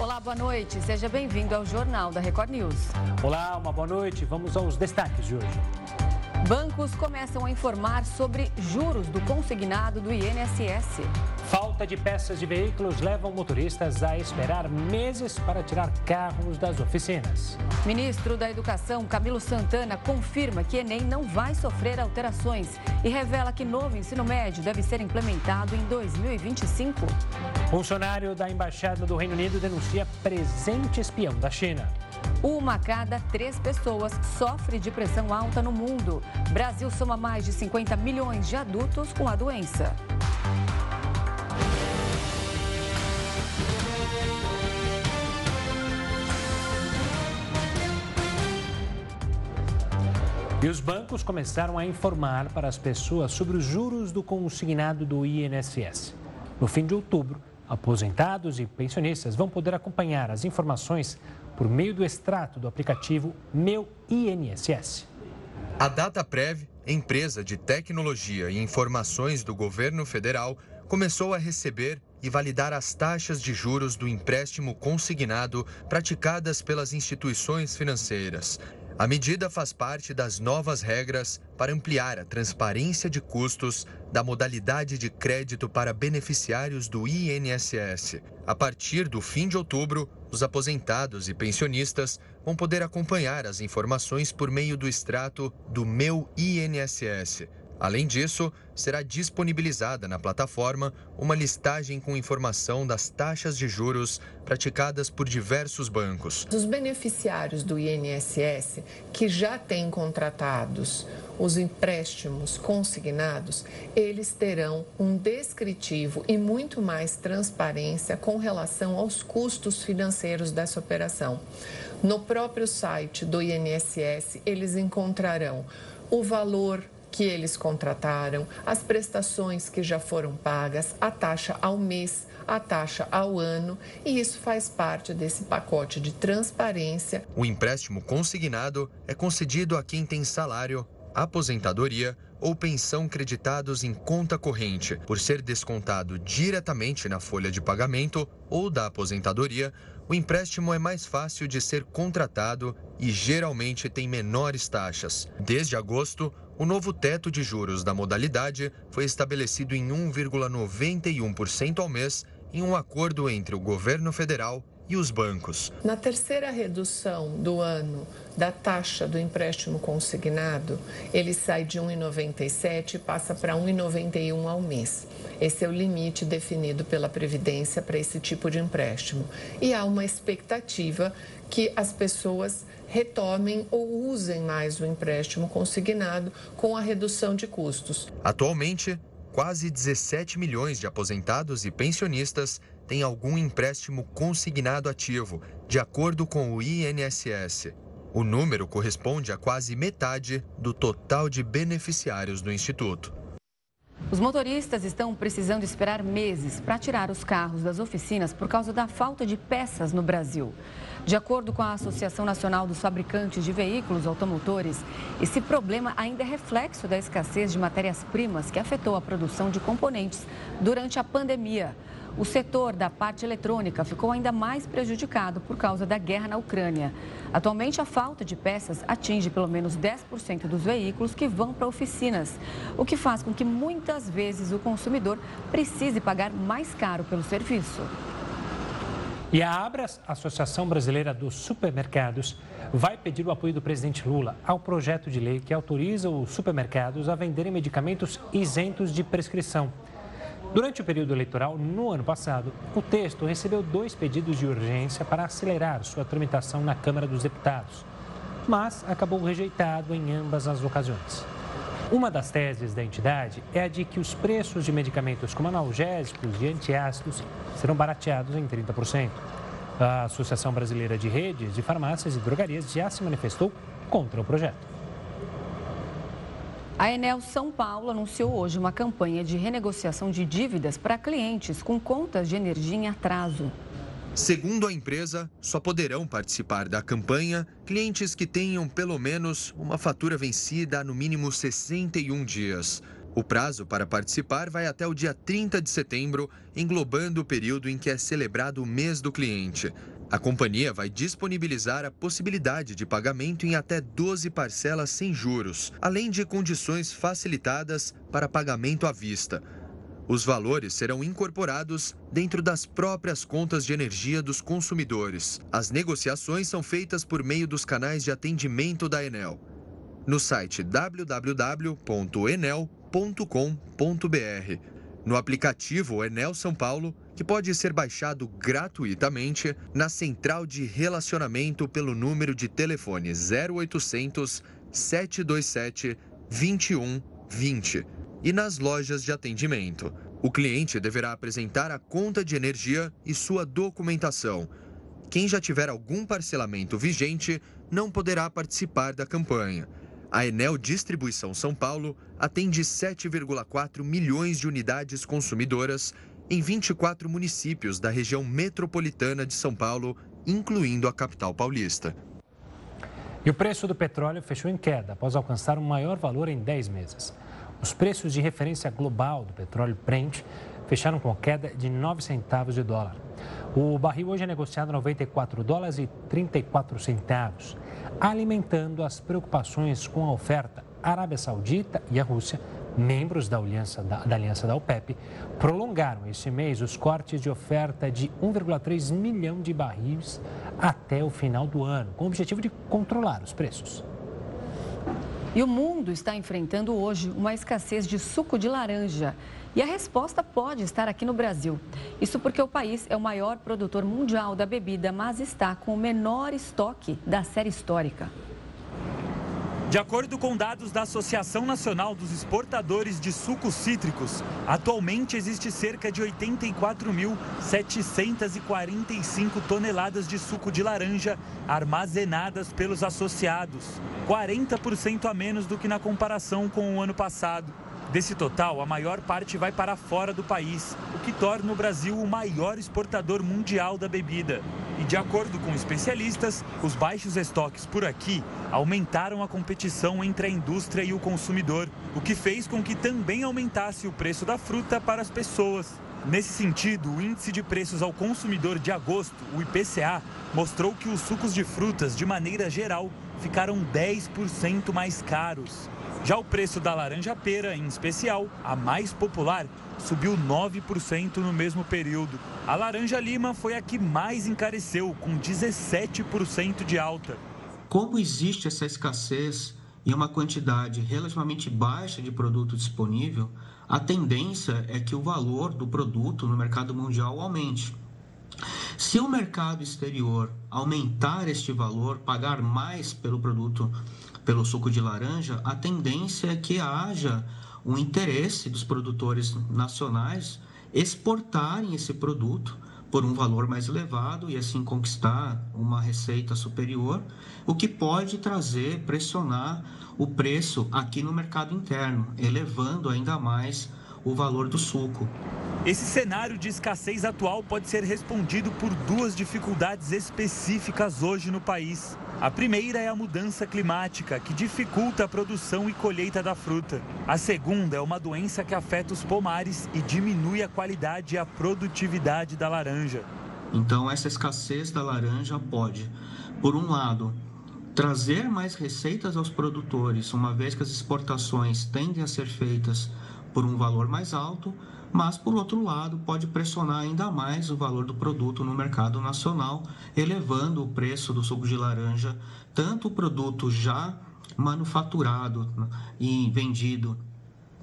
Olá, boa noite. Seja bem-vindo ao Jornal da Record News. Olá, uma boa noite. Vamos aos destaques de hoje. Bancos começam a informar sobre juros do consignado do INSS. Falta de peças de veículos levam motoristas a esperar meses para tirar carros das oficinas. Ministro da Educação, Camilo Santana, confirma que Enem não vai sofrer alterações e revela que novo ensino médio deve ser implementado em 2025. Funcionário da Embaixada do Reino Unido denuncia presente espião da China. Uma a cada três pessoas sofre de pressão alta no mundo. Brasil soma mais de 50 milhões de adultos com a doença. E os bancos começaram a informar para as pessoas sobre os juros do consignado do INSS. No fim de outubro, aposentados e pensionistas vão poder acompanhar as informações por meio do extrato do aplicativo Meu INSS. A DataPrev, empresa de tecnologia e informações do governo federal, começou a receber e validar as taxas de juros do empréstimo consignado praticadas pelas instituições financeiras. A medida faz parte das novas regras para ampliar a transparência de custos da modalidade de crédito para beneficiários do INSS. A partir do fim de outubro, os aposentados e pensionistas vão poder acompanhar as informações por meio do extrato do Meu INSS Além disso, será disponibilizada na plataforma uma listagem com informação das taxas de juros praticadas por diversos bancos. Os beneficiários do INSS que já têm contratados os empréstimos consignados, eles terão um descritivo e muito mais transparência com relação aos custos financeiros dessa operação. No próprio site do INSS, eles encontrarão o valor que eles contrataram, as prestações que já foram pagas, a taxa ao mês, a taxa ao ano, e isso faz parte desse pacote de transparência. O empréstimo consignado é concedido a quem tem salário, aposentadoria ou pensão creditados em conta corrente, por ser descontado diretamente na folha de pagamento ou da aposentadoria. O empréstimo é mais fácil de ser contratado e geralmente tem menores taxas. Desde agosto, o novo teto de juros da modalidade foi estabelecido em 1,91% ao mês em um acordo entre o governo federal e os bancos. Na terceira redução do ano da taxa do empréstimo consignado, ele sai de 1,97 e passa para 1,91 ao mês. Esse é o limite definido pela Previdência para esse tipo de empréstimo. E há uma expectativa que as pessoas retomem ou usem mais o empréstimo consignado com a redução de custos. Atualmente, quase 17 milhões de aposentados e pensionistas têm algum empréstimo consignado ativo, de acordo com o INSS. O número corresponde a quase metade do total de beneficiários do Instituto. Os motoristas estão precisando esperar meses para tirar os carros das oficinas por causa da falta de peças no Brasil. De acordo com a Associação Nacional dos Fabricantes de Veículos Automotores, esse problema ainda é reflexo da escassez de matérias-primas que afetou a produção de componentes durante a pandemia. O setor da parte eletrônica ficou ainda mais prejudicado por causa da guerra na Ucrânia. Atualmente, a falta de peças atinge pelo menos 10% dos veículos que vão para oficinas, o que faz com que muitas vezes o consumidor precise pagar mais caro pelo serviço. E a Abras, Associação Brasileira dos Supermercados, vai pedir o apoio do presidente Lula ao projeto de lei que autoriza os supermercados a venderem medicamentos isentos de prescrição. Durante o período eleitoral, no ano passado, o texto recebeu dois pedidos de urgência para acelerar sua tramitação na Câmara dos Deputados, mas acabou rejeitado em ambas as ocasiões. Uma das teses da entidade é a de que os preços de medicamentos como analgésicos e antiácidos serão barateados em 30%. A Associação Brasileira de Redes de Farmácias e Drogarias já se manifestou contra o projeto. A Enel São Paulo anunciou hoje uma campanha de renegociação de dívidas para clientes com contas de energia em atraso. Segundo a empresa, só poderão participar da campanha clientes que tenham pelo menos uma fatura vencida há no mínimo 61 dias. O prazo para participar vai até o dia 30 de setembro, englobando o período em que é celebrado o mês do cliente. A companhia vai disponibilizar a possibilidade de pagamento em até 12 parcelas sem juros, além de condições facilitadas para pagamento à vista. Os valores serão incorporados dentro das próprias contas de energia dos consumidores. As negociações são feitas por meio dos canais de atendimento da Enel. No site www.enel.com enel.com.br. No aplicativo Enel São Paulo, que pode ser baixado gratuitamente na central de relacionamento pelo número de telefone 0800 727 2120 e nas lojas de atendimento. O cliente deverá apresentar a conta de energia e sua documentação. Quem já tiver algum parcelamento vigente não poderá participar da campanha. A Enel Distribuição São Paulo atende 7,4 milhões de unidades consumidoras em 24 municípios da região metropolitana de São Paulo, incluindo a capital paulista. E o preço do petróleo fechou em queda após alcançar um maior valor em 10 meses. Os preços de referência global do petróleo Brent fecharam com queda de 9 centavos de dólar. O barril hoje é negociado a 94 dólares e 34 centavos alimentando as preocupações com a oferta. A Arábia Saudita e a Rússia, membros da aliança da, da, aliança da OPEP, prolongaram este mês os cortes de oferta de 1,3 milhão de barris até o final do ano, com o objetivo de controlar os preços. E o mundo está enfrentando hoje uma escassez de suco de laranja. E a resposta pode estar aqui no Brasil. Isso porque o país é o maior produtor mundial da bebida, mas está com o menor estoque da série histórica. De acordo com dados da Associação Nacional dos Exportadores de Sucos Cítricos, atualmente existe cerca de 84.745 toneladas de suco de laranja armazenadas pelos associados, 40% a menos do que na comparação com o ano passado. Desse total, a maior parte vai para fora do país, o que torna o Brasil o maior exportador mundial da bebida. E de acordo com especialistas, os baixos estoques por aqui aumentaram a competição entre a indústria e o consumidor, o que fez com que também aumentasse o preço da fruta para as pessoas. Nesse sentido, o índice de preços ao consumidor de agosto, o IPCA, mostrou que os sucos de frutas, de maneira geral, ficaram 10% mais caros. Já o preço da laranja pera, em especial, a mais popular, subiu 9% no mesmo período. A laranja lima foi a que mais encareceu, com 17% de alta. Como existe essa escassez e uma quantidade relativamente baixa de produto disponível, a tendência é que o valor do produto no mercado mundial aumente. Se o mercado exterior aumentar este valor, pagar mais pelo produto pelo suco de laranja, a tendência é que haja um interesse dos produtores nacionais exportarem esse produto por um valor mais elevado e assim conquistar uma receita superior, o que pode trazer, pressionar o preço aqui no mercado interno, elevando ainda mais o valor do suco. Esse cenário de escassez atual pode ser respondido por duas dificuldades específicas hoje no país. A primeira é a mudança climática, que dificulta a produção e colheita da fruta. A segunda é uma doença que afeta os pomares e diminui a qualidade e a produtividade da laranja. Então, essa escassez da laranja pode, por um lado, trazer mais receitas aos produtores, uma vez que as exportações tendem a ser feitas por um valor mais alto, mas por outro lado pode pressionar ainda mais o valor do produto no mercado nacional, elevando o preço do suco de laranja, tanto o produto já manufaturado e vendido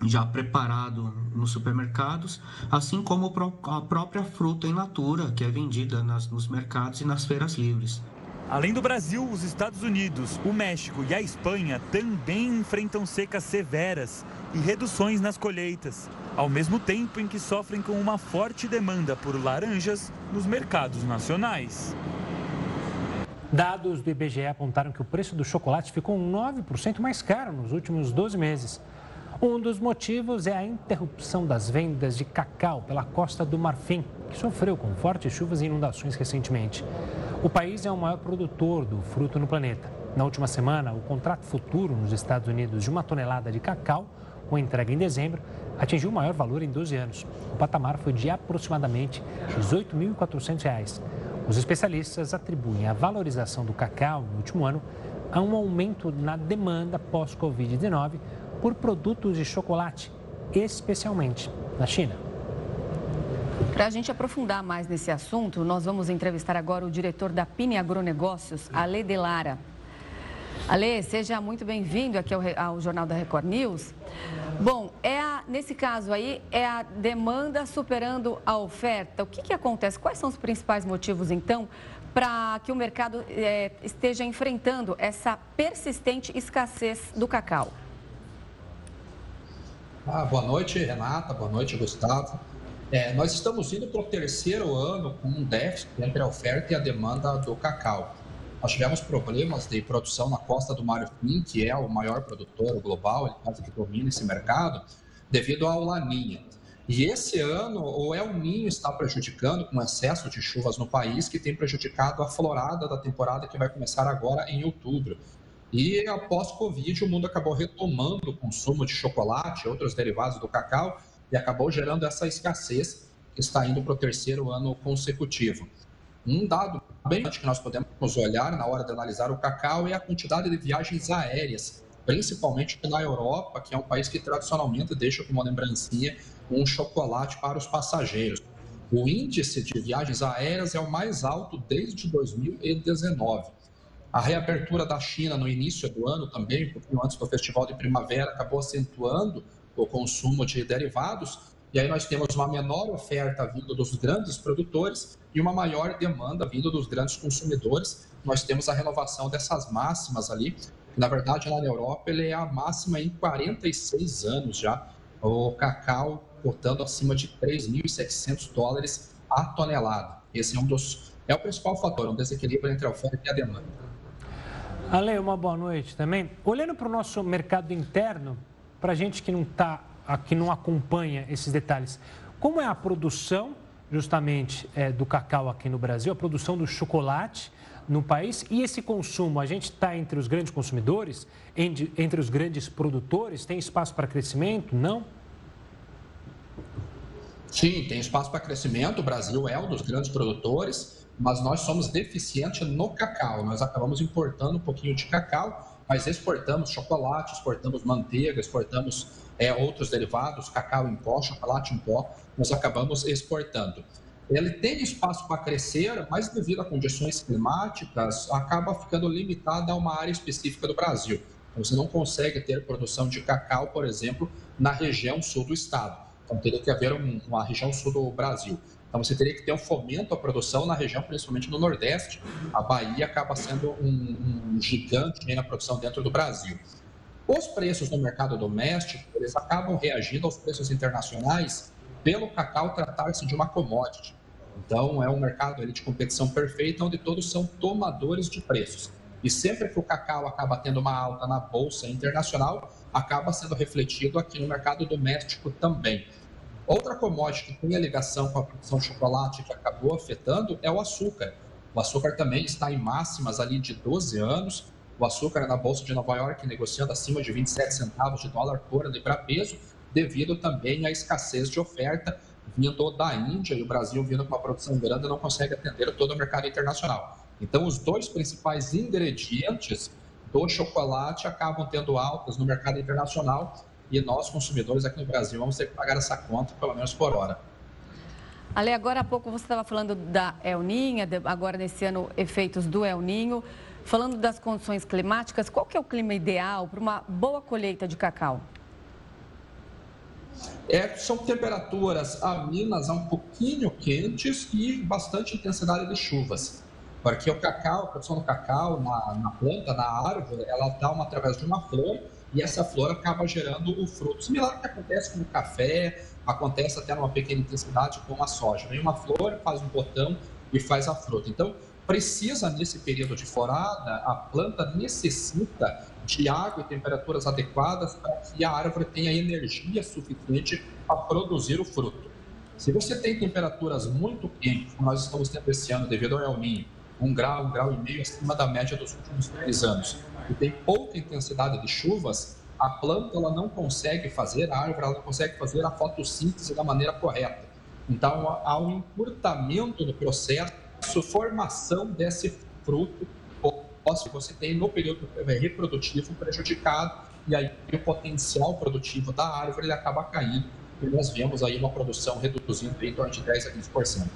já preparado nos supermercados, assim como a própria fruta in natura que é vendida nas, nos mercados e nas feiras livres. Além do Brasil, os Estados Unidos, o México e a Espanha também enfrentam secas severas e reduções nas colheitas, ao mesmo tempo em que sofrem com uma forte demanda por laranjas nos mercados nacionais. Dados do IBGE apontaram que o preço do chocolate ficou 9% mais caro nos últimos 12 meses. Um dos motivos é a interrupção das vendas de cacau pela costa do Marfim, que sofreu com fortes chuvas e inundações recentemente. O país é o maior produtor do fruto no planeta. Na última semana, o contrato futuro nos Estados Unidos de uma tonelada de cacau com entrega em dezembro, atingiu o maior valor em 12 anos. O patamar foi de aproximadamente R$ 18.400. Os especialistas atribuem a valorização do cacau no último ano a um aumento na demanda pós-Covid-19 por produtos de chocolate, especialmente na China. Para a gente aprofundar mais nesse assunto, nós vamos entrevistar agora o diretor da Pini Agronegócios, Ale Delara. Ale, seja muito bem-vindo aqui ao, ao, Jornal da Record News. Bom, é a, nesse caso aí, é a demanda superando a oferta. O que, que acontece? Quais são os principais motivos, então, para que o mercado é, esteja enfrentando essa persistente escassez do cacau? Ah, boa noite, Renata. Boa noite, Gustavo. É, nós estamos indo para o terceiro ano com um déficit entre a oferta e a demanda do cacau. Nós tivemos problemas de produção na costa do Marfim, que é o maior produtor global, ele quase que domina esse mercado, devido ao laninha. E esse ano, o El Ninho está prejudicando com excesso de chuvas no país, que tem prejudicado a florada da temporada que vai começar agora em outubro. E após Covid, o mundo acabou retomando o consumo de chocolate e outros derivados do cacau e acabou gerando essa escassez que está indo para o terceiro ano consecutivo. Um dado bem que nós podemos olhar na hora de analisar o cacau é a quantidade de viagens aéreas, principalmente na Europa, que é um país que tradicionalmente deixa como lembrancinha um chocolate para os passageiros. O índice de viagens aéreas é o mais alto desde 2019. A reabertura da China no início do ano também, um pouquinho antes do Festival de Primavera, acabou acentuando o consumo de derivados. E aí nós temos uma menor oferta vindo dos grandes produtores e uma maior demanda vindo dos grandes consumidores. Nós temos a renovação dessas máximas ali. Na verdade, lá na Europa, ele é a máxima em 46 anos já. O cacau cotando acima de 3.700 dólares a tonelada. Esse é um dos é o principal fator, um desequilíbrio entre a oferta e a demanda. Ale, uma boa noite também. Olhando para o nosso mercado interno, para gente que não está, que não acompanha esses detalhes, como é a produção justamente é, do cacau aqui no Brasil, a produção do chocolate no país e esse consumo? A gente está entre os grandes consumidores, entre, entre os grandes produtores, tem espaço para crescimento? Não? Sim, tem espaço para crescimento. O Brasil é um dos grandes produtores, mas nós somos deficientes no cacau. Nós acabamos importando um pouquinho de cacau, mas exportamos chocolate, exportamos manteiga, exportamos é, outros derivados, cacau em pó, chocolate em pó, nós acabamos exportando. Ele tem espaço para crescer, mas devido a condições climáticas, acaba ficando limitado a uma área específica do Brasil. Você não consegue ter produção de cacau, por exemplo, na região sul do estado. Então, teria que haver um, uma região sul do Brasil. Então, você teria que ter um fomento à produção na região, principalmente no Nordeste. A Bahia acaba sendo um, um gigante na produção dentro do Brasil. Os preços no mercado doméstico, eles acabam reagindo aos preços internacionais pelo cacau tratar-se de uma commodity. Então, é um mercado de competição perfeita, onde todos são tomadores de preços. E sempre que o cacau acaba tendo uma alta na bolsa internacional, acaba sendo refletido aqui no mercado doméstico também. Outra commodity que tem a ligação com a produção de chocolate que acabou afetando é o açúcar. O açúcar também está em máximas ali de 12 anos. O açúcar na Bolsa de Nova York negociando acima de 27 centavos de dólar por libra-peso, devido também à escassez de oferta vindo da Índia e o Brasil vindo com uma produção grande não consegue atender todo o mercado internacional. Então, os dois principais ingredientes do chocolate acabam tendo altas no mercado internacional e nós, consumidores aqui no Brasil, vamos ter que pagar essa conta, pelo menos por hora. Ale, agora há pouco você estava falando da El Ninho, agora nesse ano, efeitos do El Ninho. Falando das condições climáticas, qual que é o clima ideal para uma boa colheita de cacau? É, são temperaturas amenas, um pouquinho quentes e bastante intensidade de chuvas. Porque o cacau, a produção do cacau na, na planta, na árvore, ela dá uma através de uma flor e essa flor acaba gerando o fruto. Similar que acontece com o café, acontece até numa pequena intensidade com a soja. Vem uma flor, faz um botão e faz a fruta. Então, precisa, nesse período de florada, a planta necessita de água e temperaturas adequadas para que a árvore tenha energia suficiente para produzir o fruto. Se você tem temperaturas muito quentes, como nós estamos tendo esse ano devido ao El um grau, um grau e meio acima da média dos últimos três anos, e tem pouca intensidade de chuvas, a planta ela não consegue fazer, a árvore ela não consegue fazer a fotossíntese da maneira correta. Então, há um encurtamento no processo, formação desse fruto que você tem no período reprodutivo prejudicado e aí o potencial produtivo da árvore ele acaba caindo e nós vemos aí uma produção reduzindo em torno de 10 a 15%.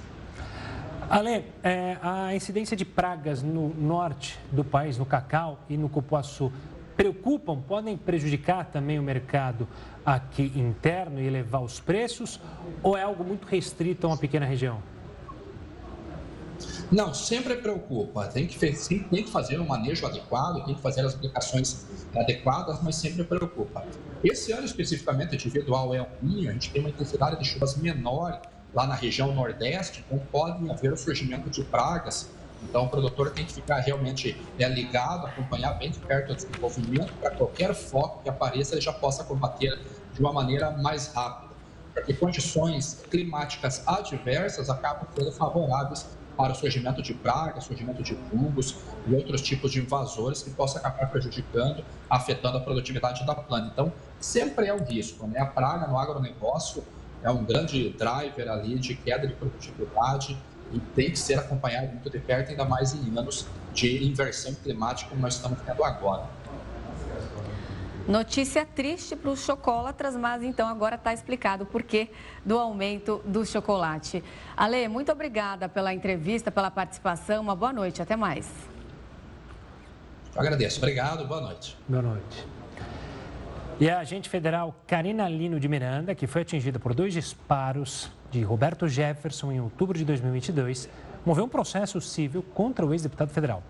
Ale, é, a incidência de pragas no norte do país, no cacau e no cupuaçu, preocupam, podem prejudicar também o mercado aqui interno e elevar os preços? Ou é algo muito restrito a uma pequena região? Não, sempre preocupa. Tem que, tem que fazer um manejo adequado, tem que fazer as aplicações adequadas, mas sempre preocupa. Esse ano especificamente, devido ao El Niño, a gente tem uma intensidade de chuvas menor lá na região nordeste, então pode haver o surgimento de pragas. Então o produtor tem que ficar realmente é, ligado, acompanhar bem de perto o desenvolvimento, para qualquer foco que apareça ele já possa combater de uma maneira mais rápida. Porque condições climáticas adversas acabam sendo favoráveis para o surgimento de pragas, surgimento de fungos e outros tipos de invasores que possam acabar prejudicando, afetando a produtividade da planta. Então, sempre é o risco, né? A praga no agronegócio é um grande driver ali de queda de produtividade e tem que ser acompanhado muito de perto, ainda mais em anos de inversão climática como nós estamos tendo agora. Notícia triste para os chocolatras, mas então agora está explicado o porquê do aumento do chocolate. Ale, muito obrigada pela entrevista, pela participação. Uma boa noite. Até mais. Eu agradeço. Obrigado. Boa noite. Boa noite. E a agente federal Karina Lino de Miranda, que foi atingida por dois disparos de Roberto Jefferson em outubro de 2022, moveu um processo civil contra o ex-deputado federal.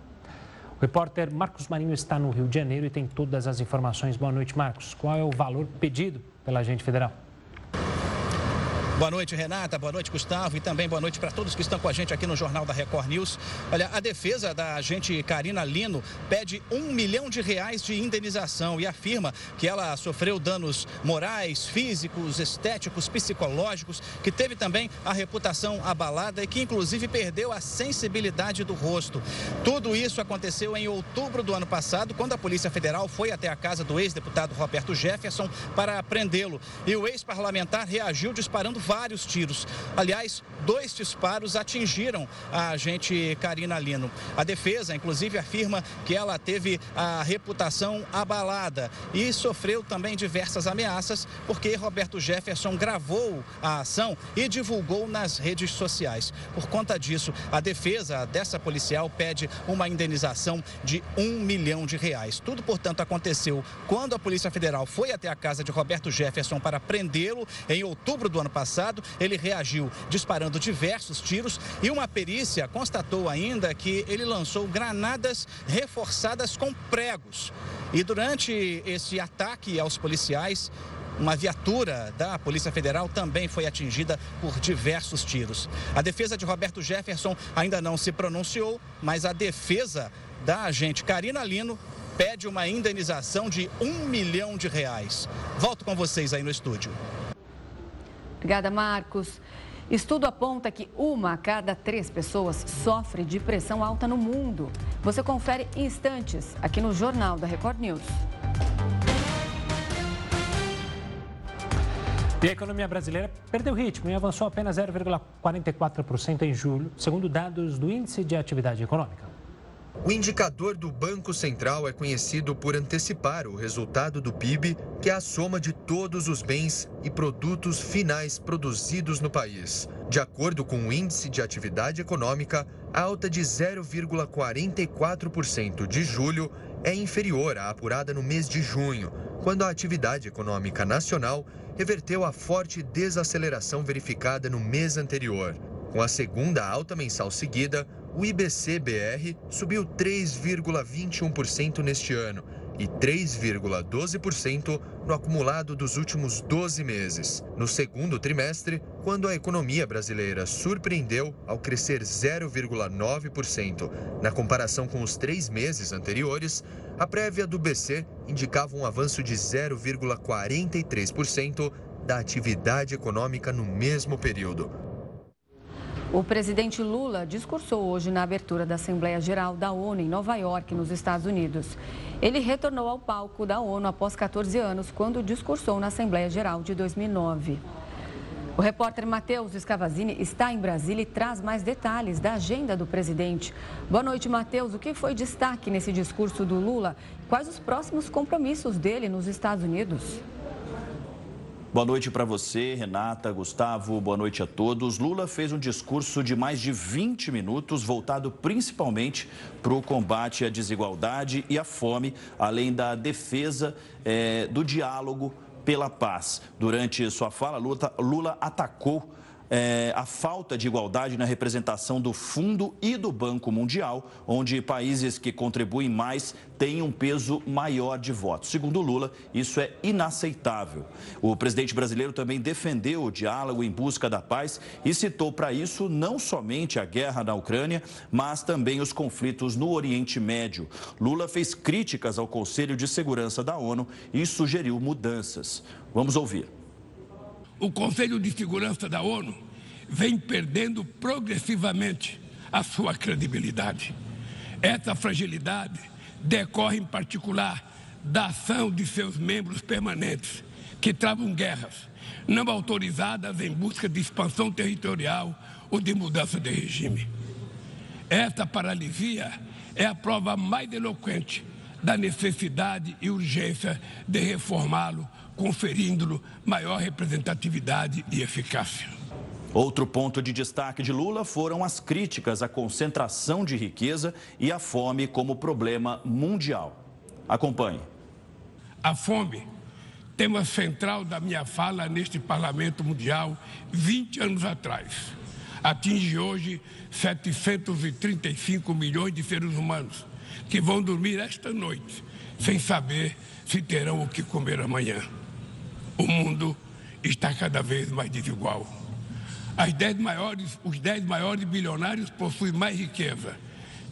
O repórter Marcos Marinho está no Rio de Janeiro e tem todas as informações. Boa noite, Marcos. Qual é o valor pedido pela agente federal? Boa noite, Renata. Boa noite, Gustavo. E também boa noite para todos que estão com a gente aqui no Jornal da Record News. Olha, a defesa da agente Karina Lino pede um milhão de reais de indenização e afirma que ela sofreu danos morais, físicos, estéticos, psicológicos, que teve também a reputação abalada e que, inclusive, perdeu a sensibilidade do rosto. Tudo isso aconteceu em outubro do ano passado, quando a Polícia Federal foi até a casa do ex-deputado Roberto Jefferson para prendê-lo. E o ex-parlamentar reagiu disparando vários tiros. Aliás, dois disparos atingiram a agente Karina Lino. A defesa, inclusive, afirma que ela teve a reputação abalada e sofreu também diversas ameaças porque Roberto Jefferson gravou a ação e divulgou nas redes sociais. Por conta disso, a defesa dessa policial pede uma indenização de um milhão de reais. Tudo, portanto, aconteceu quando a Polícia Federal foi até a casa de Roberto Jefferson para prendê-lo em outubro do ano passado ele reagiu disparando diversos tiros e uma perícia constatou ainda que ele lançou granadas reforçadas com pregos. E durante esse ataque aos policiais, uma viatura da Polícia Federal também foi atingida por diversos tiros. A defesa de Roberto Jefferson ainda não se pronunciou, mas a defesa da agente Karina Lino pede uma indenização de um milhão de reais. Volto com vocês aí no estúdio. Obrigada, Marcos. Estudo aponta que uma a cada três pessoas sofre de pressão alta no mundo. Você confere em instantes aqui no Jornal da Record News. E a economia brasileira perdeu ritmo e avançou apenas 0,44% em julho, segundo dados do Índice de Atividade Econômica. O indicador do Banco Central é conhecido por antecipar o resultado do PIB, que é a soma de todos os bens e produtos finais produzidos no país. De acordo com o Índice de Atividade Econômica, a alta de 0,44% de julho é inferior à apurada no mês de junho, quando a atividade econômica nacional reverteu a forte desaceleração verificada no mês anterior. Com a segunda alta mensal seguida, o IBC-BR subiu 3,21% neste ano e 3,12% no acumulado dos últimos 12 meses. No segundo trimestre, quando a economia brasileira surpreendeu ao crescer 0,9%, na comparação com os três meses anteriores, a prévia do BC indicava um avanço de 0,43% da atividade econômica no mesmo período. O presidente Lula discursou hoje na abertura da Assembleia Geral da ONU em Nova York, nos Estados Unidos. Ele retornou ao palco da ONU após 14 anos, quando discursou na Assembleia Geral de 2009. O repórter Matheus Escavazini está em Brasília e traz mais detalhes da agenda do presidente. Boa noite, Matheus. O que foi destaque nesse discurso do Lula? Quais os próximos compromissos dele nos Estados Unidos? Boa noite para você, Renata, Gustavo, boa noite a todos. Lula fez um discurso de mais de 20 minutos, voltado principalmente para o combate à desigualdade e à fome, além da defesa é, do diálogo pela paz. Durante sua fala, Lula atacou é, a falta de igualdade na representação do Fundo e do Banco Mundial, onde países que contribuem mais têm um peso maior de votos. Segundo Lula, isso é inaceitável. O presidente brasileiro também defendeu o diálogo em busca da paz e citou para isso não somente a guerra na Ucrânia, mas também os conflitos no Oriente Médio. Lula fez críticas ao Conselho de Segurança da ONU e sugeriu mudanças. Vamos ouvir o Conselho de Segurança da ONU vem perdendo progressivamente a sua credibilidade. Essa fragilidade decorre, em particular, da ação de seus membros permanentes, que travam guerras não autorizadas em busca de expansão territorial ou de mudança de regime. Esta paralisia é a prova mais eloquente da necessidade e urgência de reformá-lo conferindo-lhe maior representatividade e eficácia. Outro ponto de destaque de Lula foram as críticas à concentração de riqueza e à fome como problema mundial. Acompanhe. A fome, tema central da minha fala neste Parlamento Mundial 20 anos atrás, atinge hoje 735 milhões de seres humanos que vão dormir esta noite sem saber se terão o que comer amanhã o mundo está cada vez mais desigual. Dez maiores, os 10 maiores bilionários possuem mais riqueza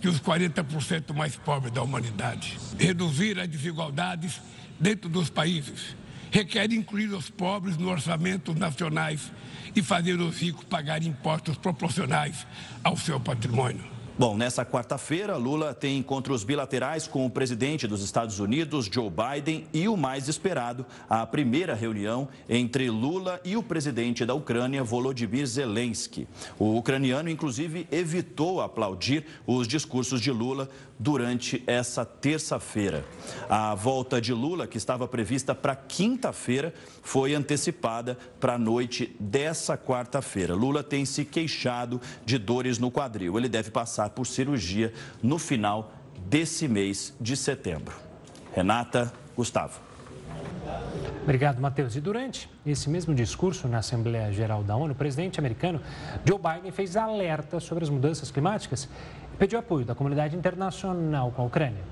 que os 40% mais pobres da humanidade. Reduzir as desigualdades dentro dos países requer incluir os pobres no orçamento nacionais e fazer os ricos pagar impostos proporcionais ao seu patrimônio. Bom, nessa quarta-feira, Lula tem encontros bilaterais com o presidente dos Estados Unidos, Joe Biden, e o mais esperado, a primeira reunião entre Lula e o presidente da Ucrânia, Volodymyr Zelensky. O ucraniano, inclusive, evitou aplaudir os discursos de Lula durante essa terça-feira. A volta de Lula, que estava prevista para quinta-feira, foi antecipada para a noite dessa quarta-feira. Lula tem se queixado de dores no quadril. Ele deve passar por cirurgia no final desse mês de setembro. Renata, Gustavo. Obrigado, Matheus. E durante esse mesmo discurso na Assembleia Geral da ONU, o presidente americano Joe Biden fez alerta sobre as mudanças climáticas pediu apoio da comunidade internacional com a Ucrânia.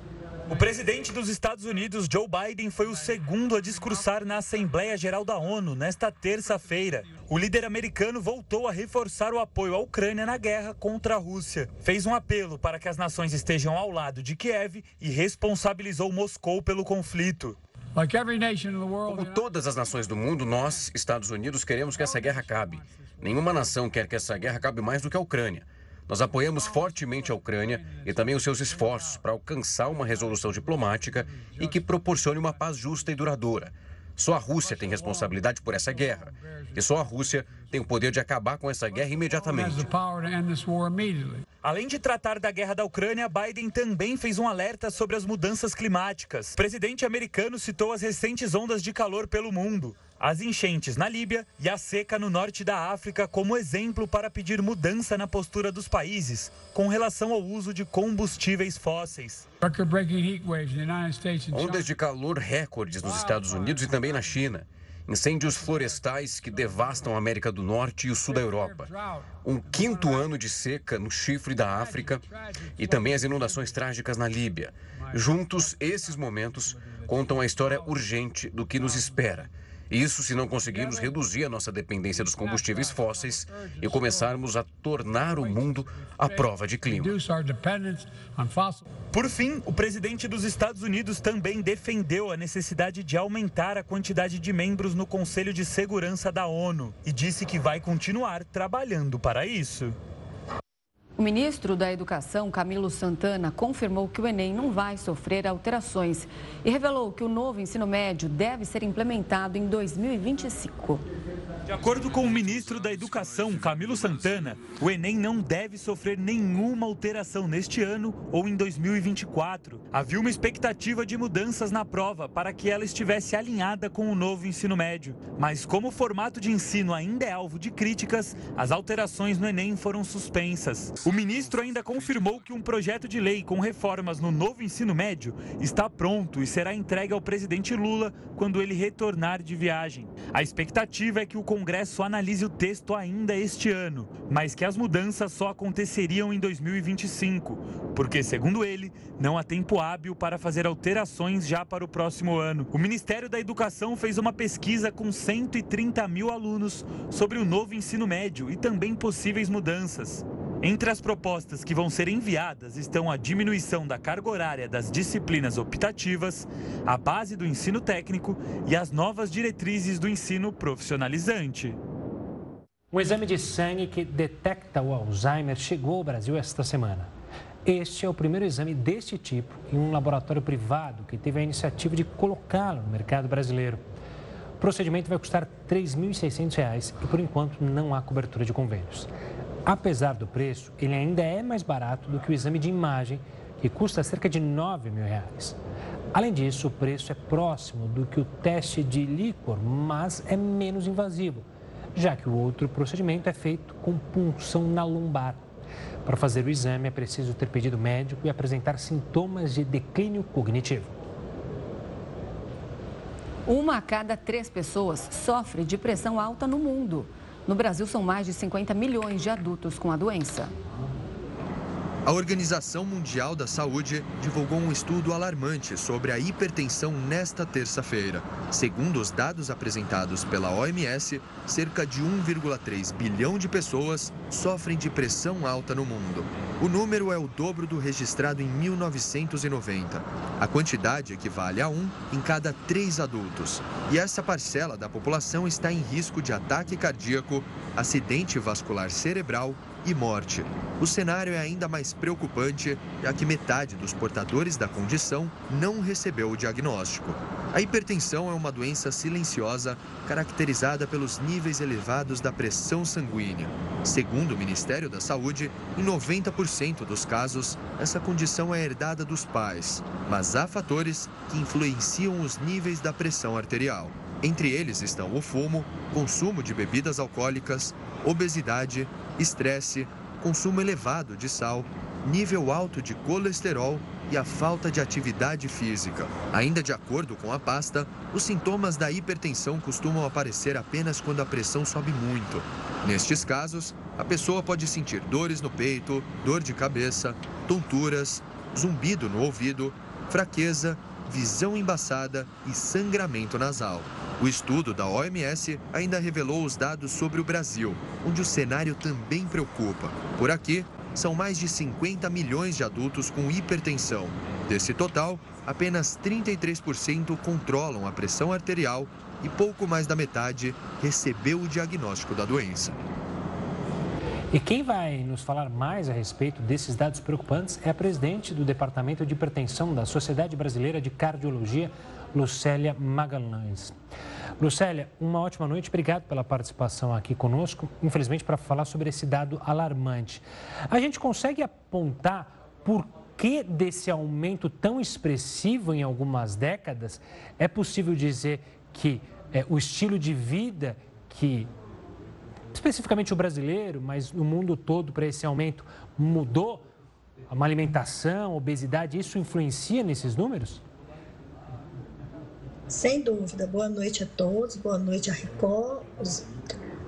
O presidente dos Estados Unidos, Joe Biden, foi o segundo a discursar na Assembleia Geral da ONU nesta terça-feira. O líder americano voltou a reforçar o apoio à Ucrânia na guerra contra a Rússia. Fez um apelo para que as nações estejam ao lado de Kiev e responsabilizou Moscou pelo conflito. Como todas as nações do mundo, nós, Estados Unidos, queremos que essa guerra acabe. Nenhuma nação quer que essa guerra acabe mais do que a Ucrânia. Nós apoiamos fortemente a Ucrânia e também os seus esforços para alcançar uma resolução diplomática e que proporcione uma paz justa e duradoura. Só a Rússia tem responsabilidade por essa guerra. E só a Rússia tem o poder de acabar com essa guerra imediatamente. Além de tratar da guerra da Ucrânia, Biden também fez um alerta sobre as mudanças climáticas. O presidente americano citou as recentes ondas de calor pelo mundo as enchentes na Líbia e a seca no norte da África como exemplo para pedir mudança na postura dos países com relação ao uso de combustíveis fósseis. Ondas de calor recordes nos Estados Unidos e também na China. Incêndios florestais que devastam a América do Norte e o sul da Europa. Um quinto ano de seca no chifre da África e também as inundações trágicas na Líbia. Juntos, esses momentos contam a história urgente do que nos espera isso se não conseguirmos reduzir a nossa dependência dos combustíveis fósseis e começarmos a tornar o mundo à prova de clima. Por fim, o presidente dos Estados Unidos também defendeu a necessidade de aumentar a quantidade de membros no Conselho de Segurança da ONU e disse que vai continuar trabalhando para isso. O ministro da Educação, Camilo Santana, confirmou que o Enem não vai sofrer alterações e revelou que o novo ensino médio deve ser implementado em 2025. De acordo com o ministro da Educação, Camilo Santana, o Enem não deve sofrer nenhuma alteração neste ano ou em 2024. Havia uma expectativa de mudanças na prova para que ela estivesse alinhada com o novo ensino médio. Mas, como o formato de ensino ainda é alvo de críticas, as alterações no Enem foram suspensas. O ministro ainda confirmou que um projeto de lei com reformas no novo ensino médio está pronto e será entregue ao presidente Lula quando ele retornar de viagem. A expectativa é que o Congresso analise o texto ainda este ano, mas que as mudanças só aconteceriam em 2025, porque, segundo ele, não há tempo hábil para fazer alterações já para o próximo ano. O Ministério da Educação fez uma pesquisa com 130 mil alunos sobre o novo ensino médio e também possíveis mudanças. Entre as propostas que vão ser enviadas estão a diminuição da carga horária das disciplinas optativas, a base do ensino técnico e as novas diretrizes do ensino profissionalizante. Um exame de sangue que detecta o Alzheimer chegou ao Brasil esta semana. Este é o primeiro exame deste tipo em um laboratório privado que teve a iniciativa de colocá-lo no mercado brasileiro. O procedimento vai custar R$ 3.600 e, por enquanto, não há cobertura de convênios. Apesar do preço, ele ainda é mais barato do que o exame de imagem, que custa cerca de 9 mil reais. Além disso, o preço é próximo do que o teste de líquor, mas é menos invasivo, já que o outro procedimento é feito com punção na lombar. Para fazer o exame, é preciso ter pedido médico e apresentar sintomas de declínio cognitivo. Uma a cada três pessoas sofre de pressão alta no mundo. No Brasil, são mais de 50 milhões de adultos com a doença. A Organização Mundial da Saúde divulgou um estudo alarmante sobre a hipertensão nesta terça-feira. Segundo os dados apresentados pela OMS, cerca de 1,3 bilhão de pessoas sofrem de pressão alta no mundo. O número é o dobro do registrado em 1990. A quantidade equivale a um em cada três adultos. E essa parcela da população está em risco de ataque cardíaco, acidente vascular cerebral e morte. O cenário é ainda mais preocupante, já que metade dos portadores da condição não recebeu o diagnóstico. A hipertensão é uma doença silenciosa caracterizada pelos níveis elevados da pressão sanguínea. Segundo o Ministério da Saúde, em 90% dos casos, essa condição é herdada dos pais, mas há fatores que influenciam os níveis da pressão arterial. Entre eles estão o fumo, consumo de bebidas alcoólicas, obesidade, estresse, consumo elevado de sal, nível alto de colesterol e a falta de atividade física. Ainda de acordo com a pasta, os sintomas da hipertensão costumam aparecer apenas quando a pressão sobe muito. Nestes casos, a pessoa pode sentir dores no peito, dor de cabeça, tonturas, zumbido no ouvido, fraqueza, visão embaçada e sangramento nasal. O estudo da OMS ainda revelou os dados sobre o Brasil, onde o cenário também preocupa. Por aqui, são mais de 50 milhões de adultos com hipertensão. Desse total, apenas 33% controlam a pressão arterial e pouco mais da metade recebeu o diagnóstico da doença. E quem vai nos falar mais a respeito desses dados preocupantes é a presidente do Departamento de Hipertensão da Sociedade Brasileira de Cardiologia, Lucélia Magalhães. Lucélia, uma ótima noite, obrigado pela participação aqui conosco, infelizmente para falar sobre esse dado alarmante. A gente consegue apontar por que desse aumento tão expressivo em algumas décadas? É possível dizer que é, o estilo de vida que, especificamente o brasileiro, mas no mundo todo para esse aumento, mudou? Uma alimentação, obesidade, isso influencia nesses números? Sem dúvida. Boa noite a todos, boa noite a Record, os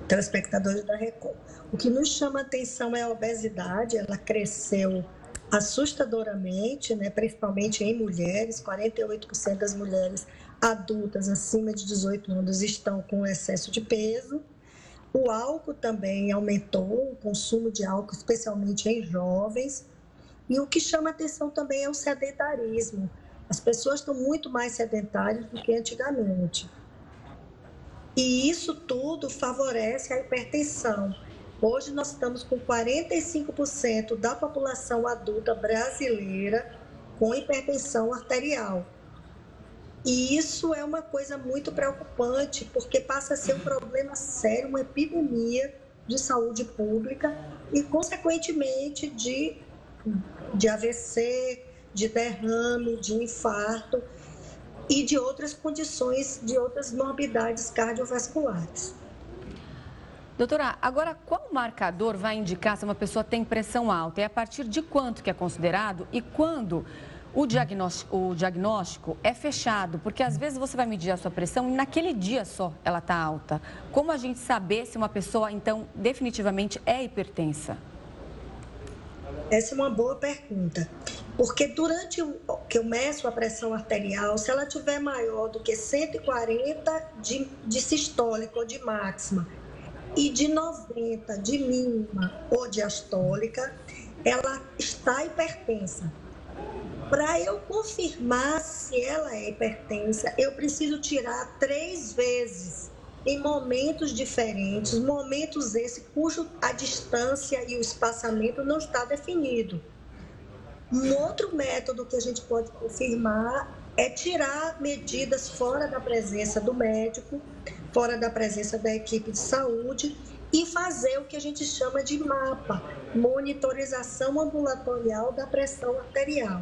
telespectadores da Record. O que nos chama a atenção é a obesidade, ela cresceu assustadoramente, né, principalmente em mulheres, 48% das mulheres adultas acima de 18 anos estão com excesso de peso. O álcool também aumentou, o consumo de álcool, especialmente em jovens. E o que chama atenção também é o sedentarismo. As pessoas estão muito mais sedentárias do que antigamente. E isso tudo favorece a hipertensão. Hoje nós estamos com 45% da população adulta brasileira com hipertensão arterial. E isso é uma coisa muito preocupante, porque passa a ser um problema sério, uma epidemia de saúde pública e, consequentemente, de, de AVC, de derrame, de infarto e de outras condições, de outras morbidades cardiovasculares. Doutora, agora qual marcador vai indicar se uma pessoa tem pressão alta? É a partir de quanto que é considerado e quando o diagnóstico, o diagnóstico é fechado? Porque às vezes você vai medir a sua pressão e naquele dia só ela está alta. Como a gente saber se uma pessoa, então, definitivamente é hipertensa? Essa é uma boa pergunta. Porque durante que eu meço a pressão arterial, se ela tiver maior do que 140 de, de sistólica ou de máxima e de 90 de mínima ou diastólica, ela está hipertensa. Para eu confirmar se ela é hipertensa, eu preciso tirar três vezes em momentos diferentes, momentos esses cujo a distância e o espaçamento não está definido. Um outro método que a gente pode confirmar é tirar medidas fora da presença do médico, fora da presença da equipe de saúde e fazer o que a gente chama de mapa, monitorização ambulatorial da pressão arterial.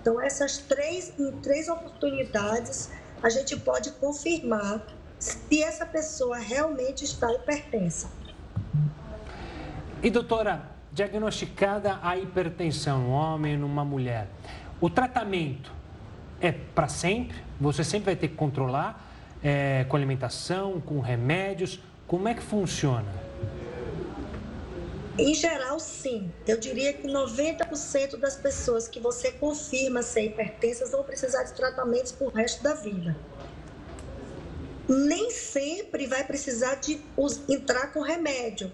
Então, essas três, em três oportunidades, a gente pode confirmar se essa pessoa realmente está hipertensa. E doutora, diagnosticada a hipertensão no homem numa mulher, o tratamento é para sempre? Você sempre vai ter que controlar é, com alimentação, com remédios? Como é que funciona? Em geral, sim. Eu diria que 90% das pessoas que você confirma ser hipertensas vão precisar de tratamentos por resto da vida. Nem sempre vai precisar de entrar com remédio,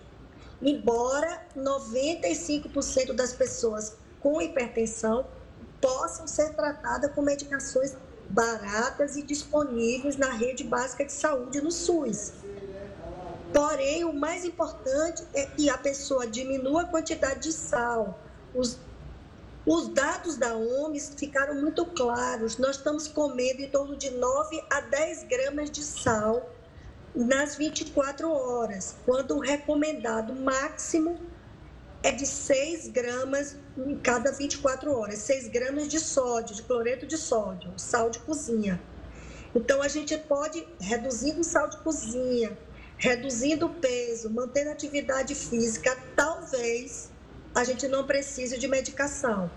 embora 95% das pessoas com hipertensão possam ser tratadas com medicações baratas e disponíveis na rede básica de saúde no SUS. Porém, o mais importante é que a pessoa diminua a quantidade de sal. Os, os dados da OMS ficaram muito claros. Nós estamos comendo em torno de 9 a 10 gramas de sal nas 24 horas, quando o recomendado máximo é de 6 gramas em cada 24 horas. 6 gramas de sódio, de cloreto de sódio, sal de cozinha. Então, a gente pode, reduzindo o sal de cozinha, reduzindo o peso, mantendo atividade física, talvez a gente não precise de medicação.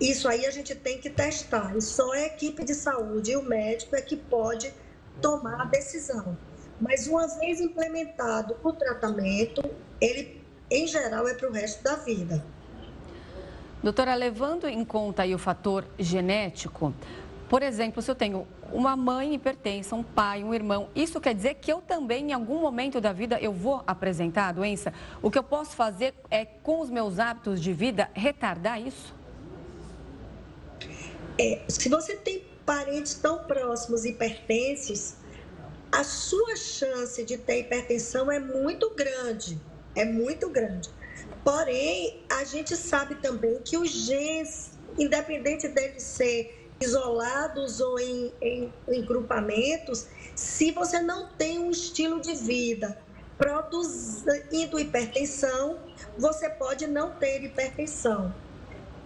Isso aí a gente tem que testar. E só a equipe de saúde e o médico é que pode tomar a decisão. Mas uma vez implementado o tratamento, ele, em geral, é para o resto da vida. Doutora, levando em conta aí o fator genético, por exemplo, se eu tenho uma mãe hipertensa, um pai, um irmão, isso quer dizer que eu também, em algum momento da vida, eu vou apresentar a doença? O que eu posso fazer é, com os meus hábitos de vida, retardar isso? É, se você tem parentes tão próximos hipertensos, a sua chance de ter hipertensão é muito grande, é muito grande. Porém, a gente sabe também que os genes, independente dele ser isolados ou em, em, em grupamentos, se você não tem um estilo de vida produzindo hipertensão, você pode não ter hipertensão,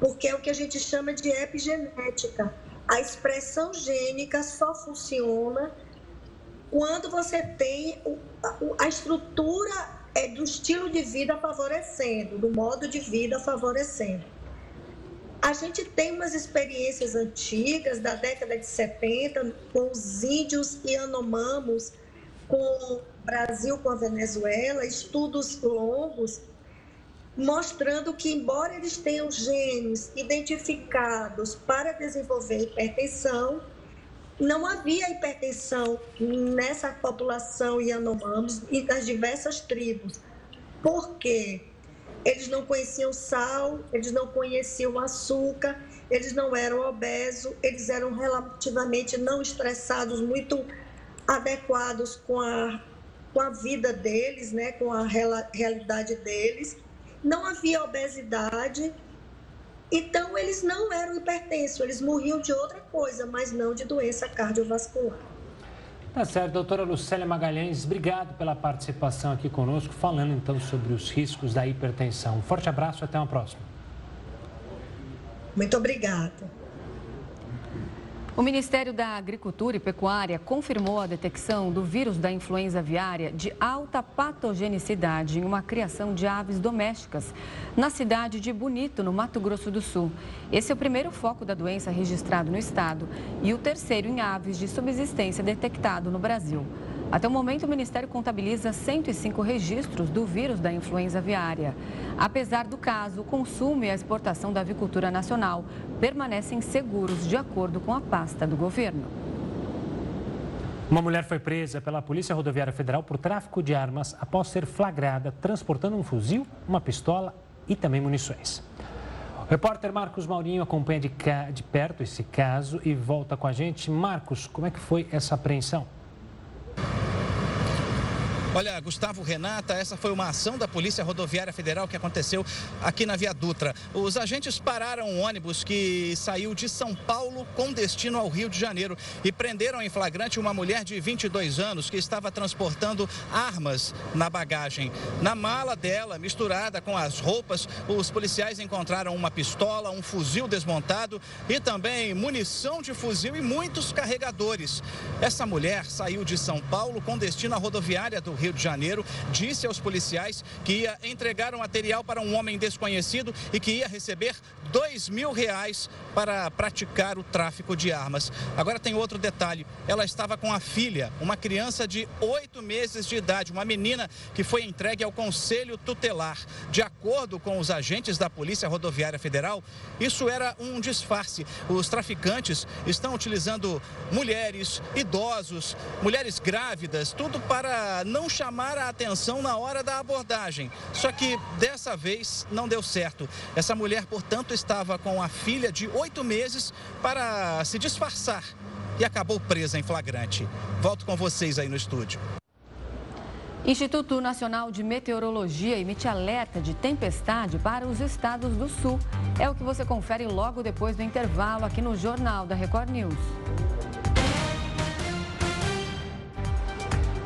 porque é o que a gente chama de epigenética. A expressão gênica só funciona quando você tem a estrutura é, do estilo de vida favorecendo, do modo de vida favorecendo. A gente tem umas experiências antigas, da década de 70, com os índios e anomamos, com o Brasil, com a Venezuela, estudos longos, mostrando que, embora eles tenham genes identificados para desenvolver hipertensão, não havia hipertensão nessa população Yanomamos e das diversas tribos. Por quê? Eles não conheciam sal, eles não conheciam açúcar, eles não eram obesos, eles eram relativamente não estressados, muito adequados com a com a vida deles, né, com a realidade deles. Não havia obesidade, então eles não eram hipertensos, eles morriam de outra coisa, mas não de doença cardiovascular. Tá certo, doutora Lucélia Magalhães, obrigado pela participação aqui conosco, falando então sobre os riscos da hipertensão. Um forte abraço e até uma próxima. Muito obrigada. O Ministério da Agricultura e Pecuária confirmou a detecção do vírus da influenza aviária de alta patogenicidade em uma criação de aves domésticas na cidade de Bonito, no Mato Grosso do Sul. Esse é o primeiro foco da doença registrado no estado e o terceiro em aves de subsistência detectado no Brasil. Até o momento, o Ministério contabiliza 105 registros do vírus da influenza aviária. Apesar do caso, o consumo e a exportação da avicultura nacional permanecem seguros, de acordo com a pasta do governo. Uma mulher foi presa pela Polícia Rodoviária Federal por tráfico de armas após ser flagrada transportando um fuzil, uma pistola e também munições. O repórter Marcos Maurinho acompanha de, de perto esse caso e volta com a gente. Marcos, como é que foi essa apreensão? Olha, Gustavo Renata, essa foi uma ação da Polícia Rodoviária Federal que aconteceu aqui na Via Dutra. Os agentes pararam um ônibus que saiu de São Paulo com destino ao Rio de Janeiro e prenderam em flagrante uma mulher de 22 anos que estava transportando armas na bagagem. Na mala dela, misturada com as roupas, os policiais encontraram uma pistola, um fuzil desmontado e também munição de fuzil e muitos carregadores. Essa mulher saiu de São Paulo com destino à rodoviária do Rio de Janeiro, disse aos policiais que ia entregar o um material para um homem desconhecido e que ia receber dois mil reais para praticar o tráfico de armas. Agora tem outro detalhe: ela estava com a filha, uma criança de oito meses de idade, uma menina que foi entregue ao Conselho Tutelar. De acordo com os agentes da Polícia Rodoviária Federal, isso era um disfarce. Os traficantes estão utilizando mulheres, idosos, mulheres grávidas, tudo para não chamar a atenção na hora da abordagem. Só que dessa vez não deu certo. Essa mulher, portanto, estava com a filha de oito meses para se disfarçar e acabou presa em flagrante. Volto com vocês aí no estúdio. Instituto Nacional de Meteorologia emite alerta de tempestade para os estados do sul. É o que você confere logo depois do intervalo aqui no Jornal da Record News.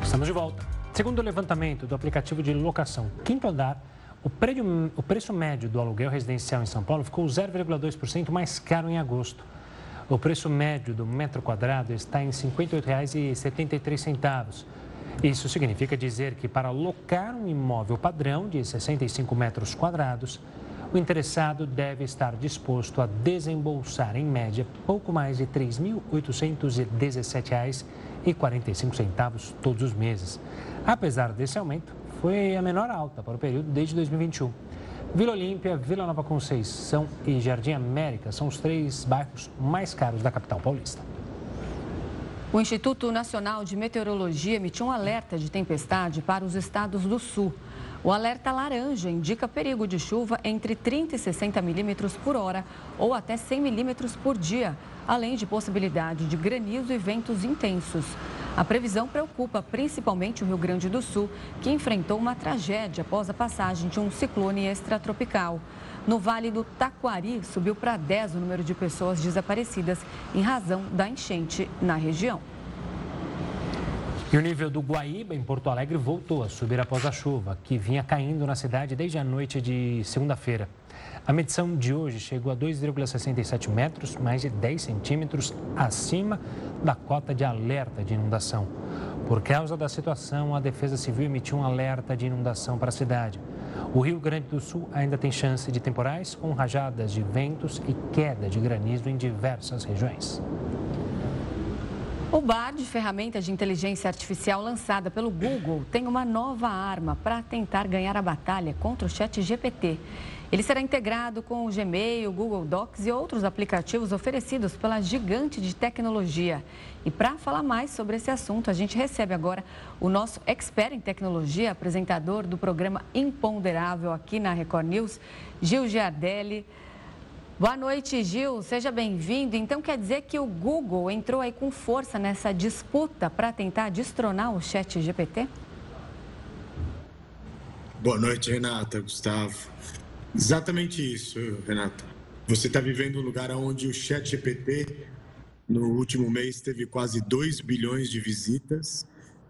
Estamos de volta. Segundo o levantamento do aplicativo de locação Quinto Andar, o, prédio, o preço médio do aluguel residencial em São Paulo ficou 0,2% mais caro em agosto. O preço médio do metro quadrado está em R$ 58,73. Isso significa dizer que para locar um imóvel padrão de 65 metros quadrados, o interessado deve estar disposto a desembolsar, em média, pouco mais de R$ 3.817,45 todos os meses. Apesar desse aumento, foi a menor alta para o período desde 2021. Vila Olímpia, Vila Nova Conceição e Jardim América são os três bairros mais caros da capital paulista. O Instituto Nacional de Meteorologia emitiu um alerta de tempestade para os estados do sul. O alerta laranja indica perigo de chuva entre 30 e 60 milímetros por hora ou até 100 milímetros por dia, além de possibilidade de granizo e ventos intensos. A previsão preocupa principalmente o Rio Grande do Sul, que enfrentou uma tragédia após a passagem de um ciclone extratropical. No Vale do Taquari, subiu para 10 o número de pessoas desaparecidas em razão da enchente na região. E o nível do Guaíba, em Porto Alegre, voltou a subir após a chuva, que vinha caindo na cidade desde a noite de segunda-feira. A medição de hoje chegou a 2,67 metros, mais de 10 centímetros acima da cota de alerta de inundação. Por causa da situação, a Defesa Civil emitiu um alerta de inundação para a cidade. O Rio Grande do Sul ainda tem chance de temporais com rajadas de ventos e queda de granizo em diversas regiões. O BARD, ferramenta de inteligência artificial lançada pelo Google, tem uma nova arma para tentar ganhar a batalha contra o Chat GPT. Ele será integrado com o Gmail, Google Docs e outros aplicativos oferecidos pela gigante de tecnologia. E para falar mais sobre esse assunto, a gente recebe agora o nosso expert em tecnologia, apresentador do programa Imponderável aqui na Record News, Gil Giardelli. Boa noite, Gil. Seja bem-vindo. Então, quer dizer que o Google entrou aí com força nessa disputa para tentar destronar o chat GPT? Boa noite, Renata, Gustavo. Exatamente isso, Renata. Você está vivendo um lugar onde o Chat GPT, no último mês, teve quase 2 bilhões de visitas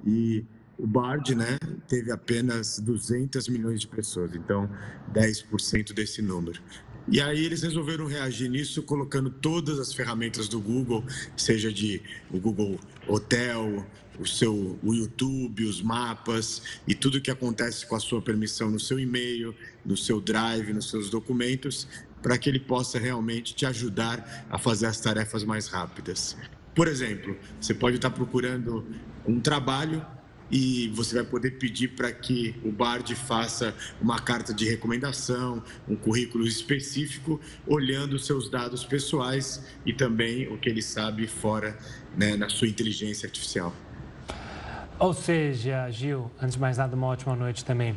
e o Bard, né, teve apenas 200 milhões de pessoas, então 10% desse número. E aí eles resolveram reagir nisso colocando todas as ferramentas do Google, seja de o Google Hotel, o seu o YouTube, os mapas e tudo que acontece com a sua permissão no seu e-mail, no seu Drive, nos seus documentos, para que ele possa realmente te ajudar a fazer as tarefas mais rápidas. Por exemplo, você pode estar procurando um trabalho e você vai poder pedir para que o Bard faça uma carta de recomendação, um currículo específico, olhando seus dados pessoais e também o que ele sabe fora né, na sua inteligência artificial. Ou seja, Gil, antes de mais nada, uma ótima noite também.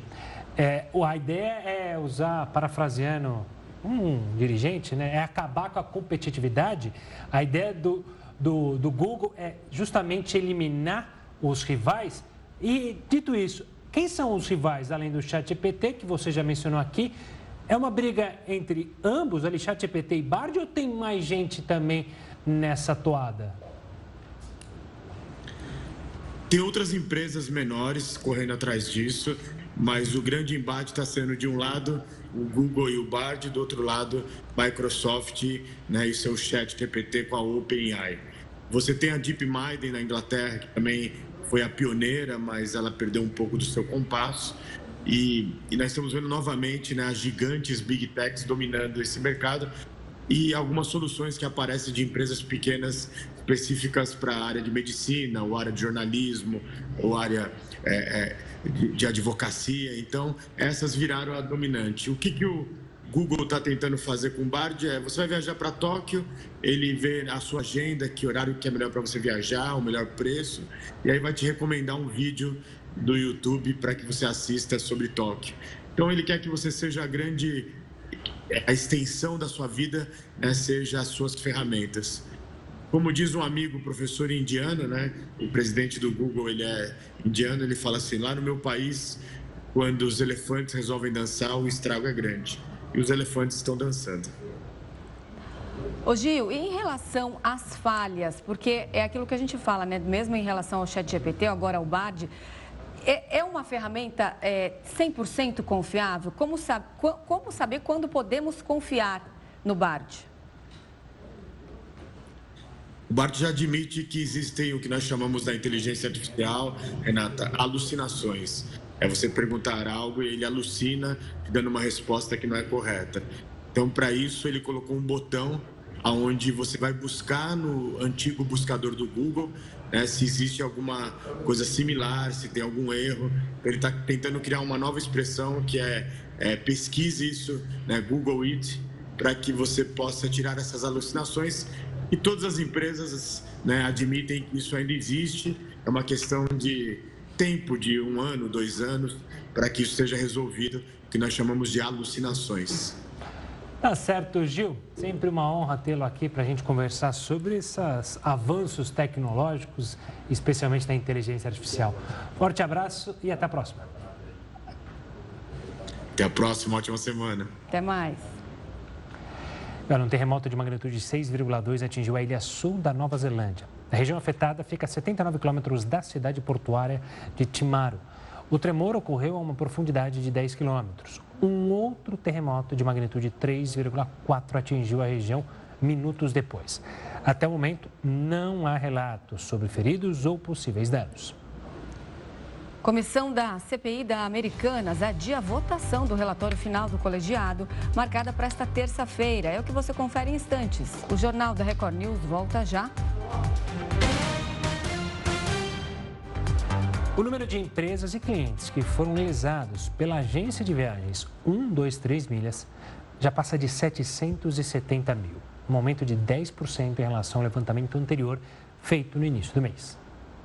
É, a ideia é usar, parafraseando um dirigente, né, é acabar com a competitividade. A ideia do, do, do Google é justamente eliminar os rivais e, dito isso, quem são os rivais, além do ChatGPT, que você já mencionou aqui? É uma briga entre ambos, ali, ChatGPT e Bard, ou tem mais gente também nessa toada? Tem outras empresas menores correndo atrás disso, mas o grande embate está sendo, de um lado, o Google e o Bard, do outro lado, Microsoft né, e seu chat GPT com a OpenAI. Você tem a DeepMind na Inglaterra, que também foi a pioneira, mas ela perdeu um pouco do seu compasso. E, e nós estamos vendo novamente né, as gigantes Big Techs dominando esse mercado e algumas soluções que aparecem de empresas pequenas específicas para a área de medicina, ou área de jornalismo, ou área é, é, de, advocacia. Então, essas viraram a dominante. O que, que o Google está tentando fazer com o Bard é: você vai viajar para Tóquio, ele vê a sua agenda, que horário que é melhor para você viajar, o melhor preço, e aí vai te recomendar um vídeo do YouTube para que você assista sobre Tóquio. Então ele quer que você seja a grande a extensão da sua vida, né, seja as suas ferramentas. Como diz um amigo professor indiano, né, o presidente do Google, ele é indiano, ele fala assim: lá no meu país, quando os elefantes resolvem dançar, o estrago é grande. E os elefantes estão dançando. Ô Gil, e em relação às falhas, porque é aquilo que a gente fala, né? Mesmo em relação ao ChatGPT, agora ao Bard, é, é uma ferramenta é, 100% confiável? Como, sab, como saber quando podemos confiar no Bard? O Bart já admite que existem o que nós chamamos da inteligência artificial, Renata, alucinações. É você perguntar algo e ele alucina, dando uma resposta que não é correta. Então, para isso, ele colocou um botão aonde você vai buscar no antigo buscador do Google né, se existe alguma coisa similar, se tem algum erro. Ele está tentando criar uma nova expressão que é, é pesquise isso, né, Google It, para que você possa tirar essas alucinações. E todas as empresas né, admitem que isso ainda existe. É uma questão de tempo, de um ano, dois anos, para que isso seja resolvido, que nós chamamos de alucinações. Tá certo, Gil. Sempre uma honra tê-lo aqui para a gente conversar sobre esses avanços tecnológicos, especialmente na inteligência artificial. Forte abraço e até a próxima. Até a próxima, ótima semana. Até mais. Um terremoto de magnitude 6,2 atingiu a ilha sul da Nova Zelândia. A região afetada fica a 79 quilômetros da cidade portuária de Timaru. O tremor ocorreu a uma profundidade de 10 quilômetros. Um outro terremoto de magnitude 3,4 atingiu a região minutos depois. Até o momento, não há relatos sobre feridos ou possíveis danos. Comissão da CPI da Americanas adia a votação do relatório final do colegiado, marcada para esta terça-feira. É o que você confere em instantes. O Jornal da Record News volta já. O número de empresas e clientes que foram lesados pela agência de viagens 123 Milhas já passa de 770 mil, um aumento de 10% em relação ao levantamento anterior feito no início do mês.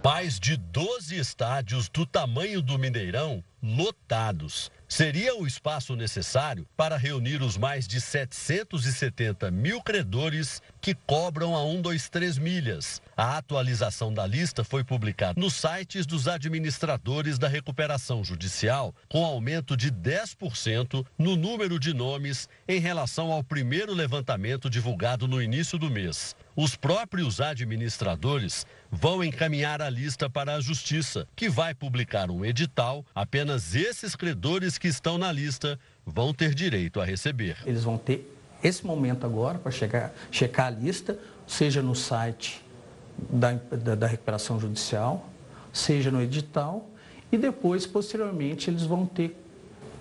Mais de 12 estádios do tamanho do Mineirão lotados. Seria o espaço necessário para reunir os mais de 770 mil credores que cobram a 123 milhas. A atualização da lista foi publicada nos sites dos administradores da recuperação judicial, com aumento de 10% no número de nomes em relação ao primeiro levantamento divulgado no início do mês. Os próprios administradores vão encaminhar a lista para a Justiça, que vai publicar um edital. Apenas esses credores que estão na lista vão ter direito a receber. Eles vão ter esse momento agora para checar a lista, seja no site da, da, da recuperação judicial, seja no edital, e depois, posteriormente, eles vão ter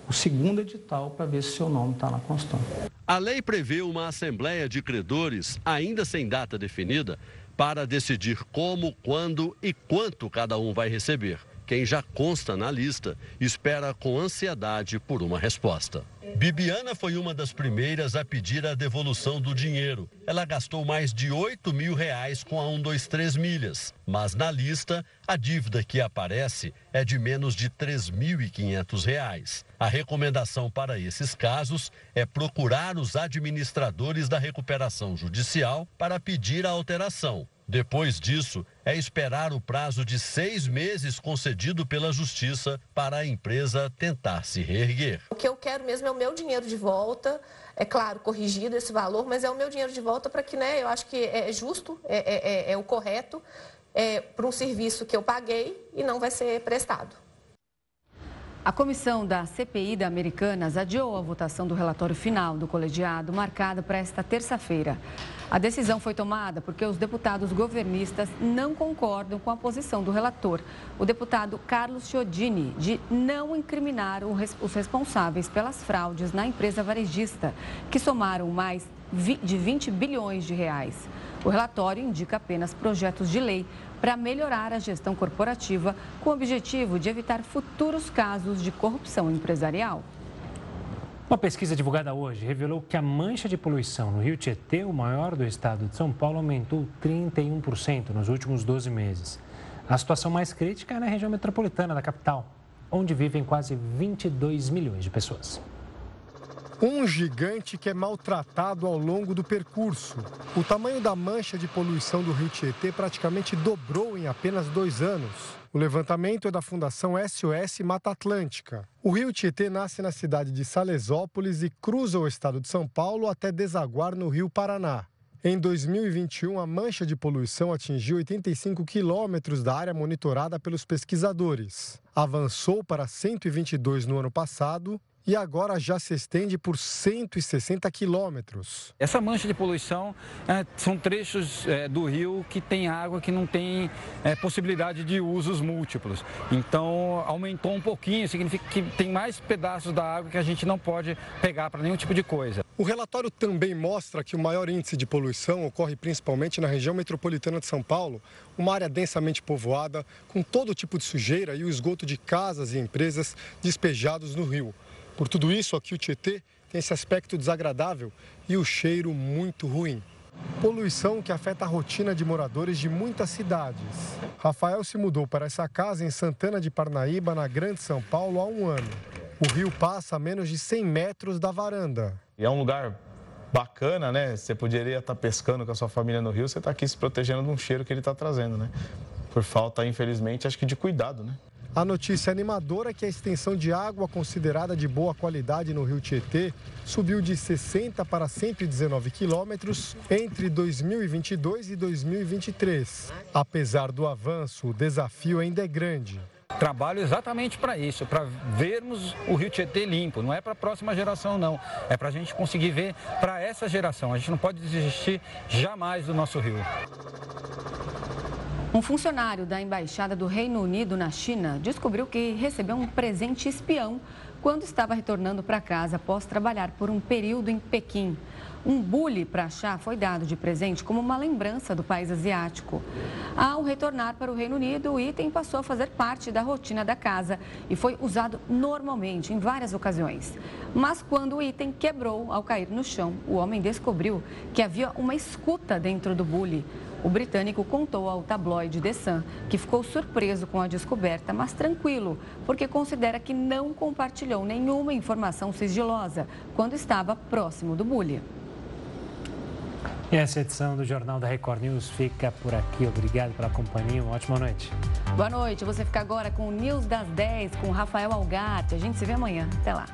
o segundo edital para ver se seu nome está lá constante. A lei prevê uma assembleia de credores, ainda sem data definida, para decidir como, quando e quanto cada um vai receber. Quem já consta na lista espera com ansiedade por uma resposta. Bibiana foi uma das primeiras a pedir a devolução do dinheiro. Ela gastou mais de 8 mil reais com a 123 milhas, mas na lista a dívida que aparece é de menos de 3.500 reais. A recomendação para esses casos é procurar os administradores da recuperação judicial para pedir a alteração. Depois disso, é esperar o prazo de seis meses concedido pela Justiça para a empresa tentar se reerguer. O que eu quero mesmo é o meu dinheiro de volta, é claro, corrigido esse valor, mas é o meu dinheiro de volta para que, né, eu acho que é justo, é, é, é, é o correto é, para um serviço que eu paguei e não vai ser prestado. A comissão da CPI da Americanas adiou a votação do relatório final do colegiado, marcado para esta terça-feira. A decisão foi tomada porque os deputados governistas não concordam com a posição do relator, o deputado Carlos Chiodini, de não incriminar os responsáveis pelas fraudes na empresa varejista, que somaram mais de 20 bilhões de reais. O relatório indica apenas projetos de lei para melhorar a gestão corporativa, com o objetivo de evitar futuros casos de corrupção empresarial. Uma pesquisa divulgada hoje revelou que a mancha de poluição no Rio Tietê, o maior do estado de São Paulo, aumentou 31% nos últimos 12 meses. A situação mais crítica é na região metropolitana da capital, onde vivem quase 22 milhões de pessoas. Um gigante que é maltratado ao longo do percurso. O tamanho da mancha de poluição do rio Tietê praticamente dobrou em apenas dois anos. O levantamento é da Fundação SOS Mata Atlântica. O rio Tietê nasce na cidade de Salesópolis e cruza o estado de São Paulo até desaguar no rio Paraná. Em 2021, a mancha de poluição atingiu 85 quilômetros da área monitorada pelos pesquisadores. Avançou para 122 no ano passado e agora já se estende por 160 quilômetros. Essa mancha de poluição é, são trechos é, do rio que tem água que não tem é, possibilidade de usos múltiplos. Então aumentou um pouquinho, significa que tem mais pedaços da água que a gente não pode pegar para nenhum tipo de coisa. O relatório também mostra que o maior índice de poluição ocorre principalmente na região metropolitana de São Paulo, uma área densamente povoada, com todo tipo de sujeira e o esgoto de casas e empresas despejados no rio. Por tudo isso, aqui o Tietê tem esse aspecto desagradável e o cheiro muito ruim. Poluição que afeta a rotina de moradores de muitas cidades. Rafael se mudou para essa casa em Santana de Parnaíba, na Grande São Paulo, há um ano. O rio passa a menos de 100 metros da varanda. É um lugar bacana, né? Você poderia estar pescando com a sua família no rio, você está aqui se protegendo de um cheiro que ele está trazendo, né? Por falta, infelizmente, acho que de cuidado, né? A notícia animadora é que a extensão de água considerada de boa qualidade no rio Tietê subiu de 60 para 119 quilômetros entre 2022 e 2023. Apesar do avanço, o desafio ainda é grande. Trabalho exatamente para isso, para vermos o Rio Tietê limpo. Não é para a próxima geração, não. É para a gente conseguir ver para essa geração. A gente não pode desistir jamais do nosso rio. Um funcionário da Embaixada do Reino Unido na China descobriu que recebeu um presente espião quando estava retornando para casa após trabalhar por um período em Pequim. Um bule para chá foi dado de presente como uma lembrança do país asiático. Ao retornar para o Reino Unido, o item passou a fazer parte da rotina da casa e foi usado normalmente em várias ocasiões. Mas quando o item quebrou ao cair no chão, o homem descobriu que havia uma escuta dentro do bule. O britânico contou ao tabloide The Sun que ficou surpreso com a descoberta, mas tranquilo, porque considera que não compartilhou nenhuma informação sigilosa quando estava próximo do bully. E essa edição do Jornal da Record News fica por aqui. Obrigado pela companhia. Uma ótima noite. Boa noite. Você fica agora com o News das 10 com Rafael Algarte. A gente se vê amanhã. Até lá.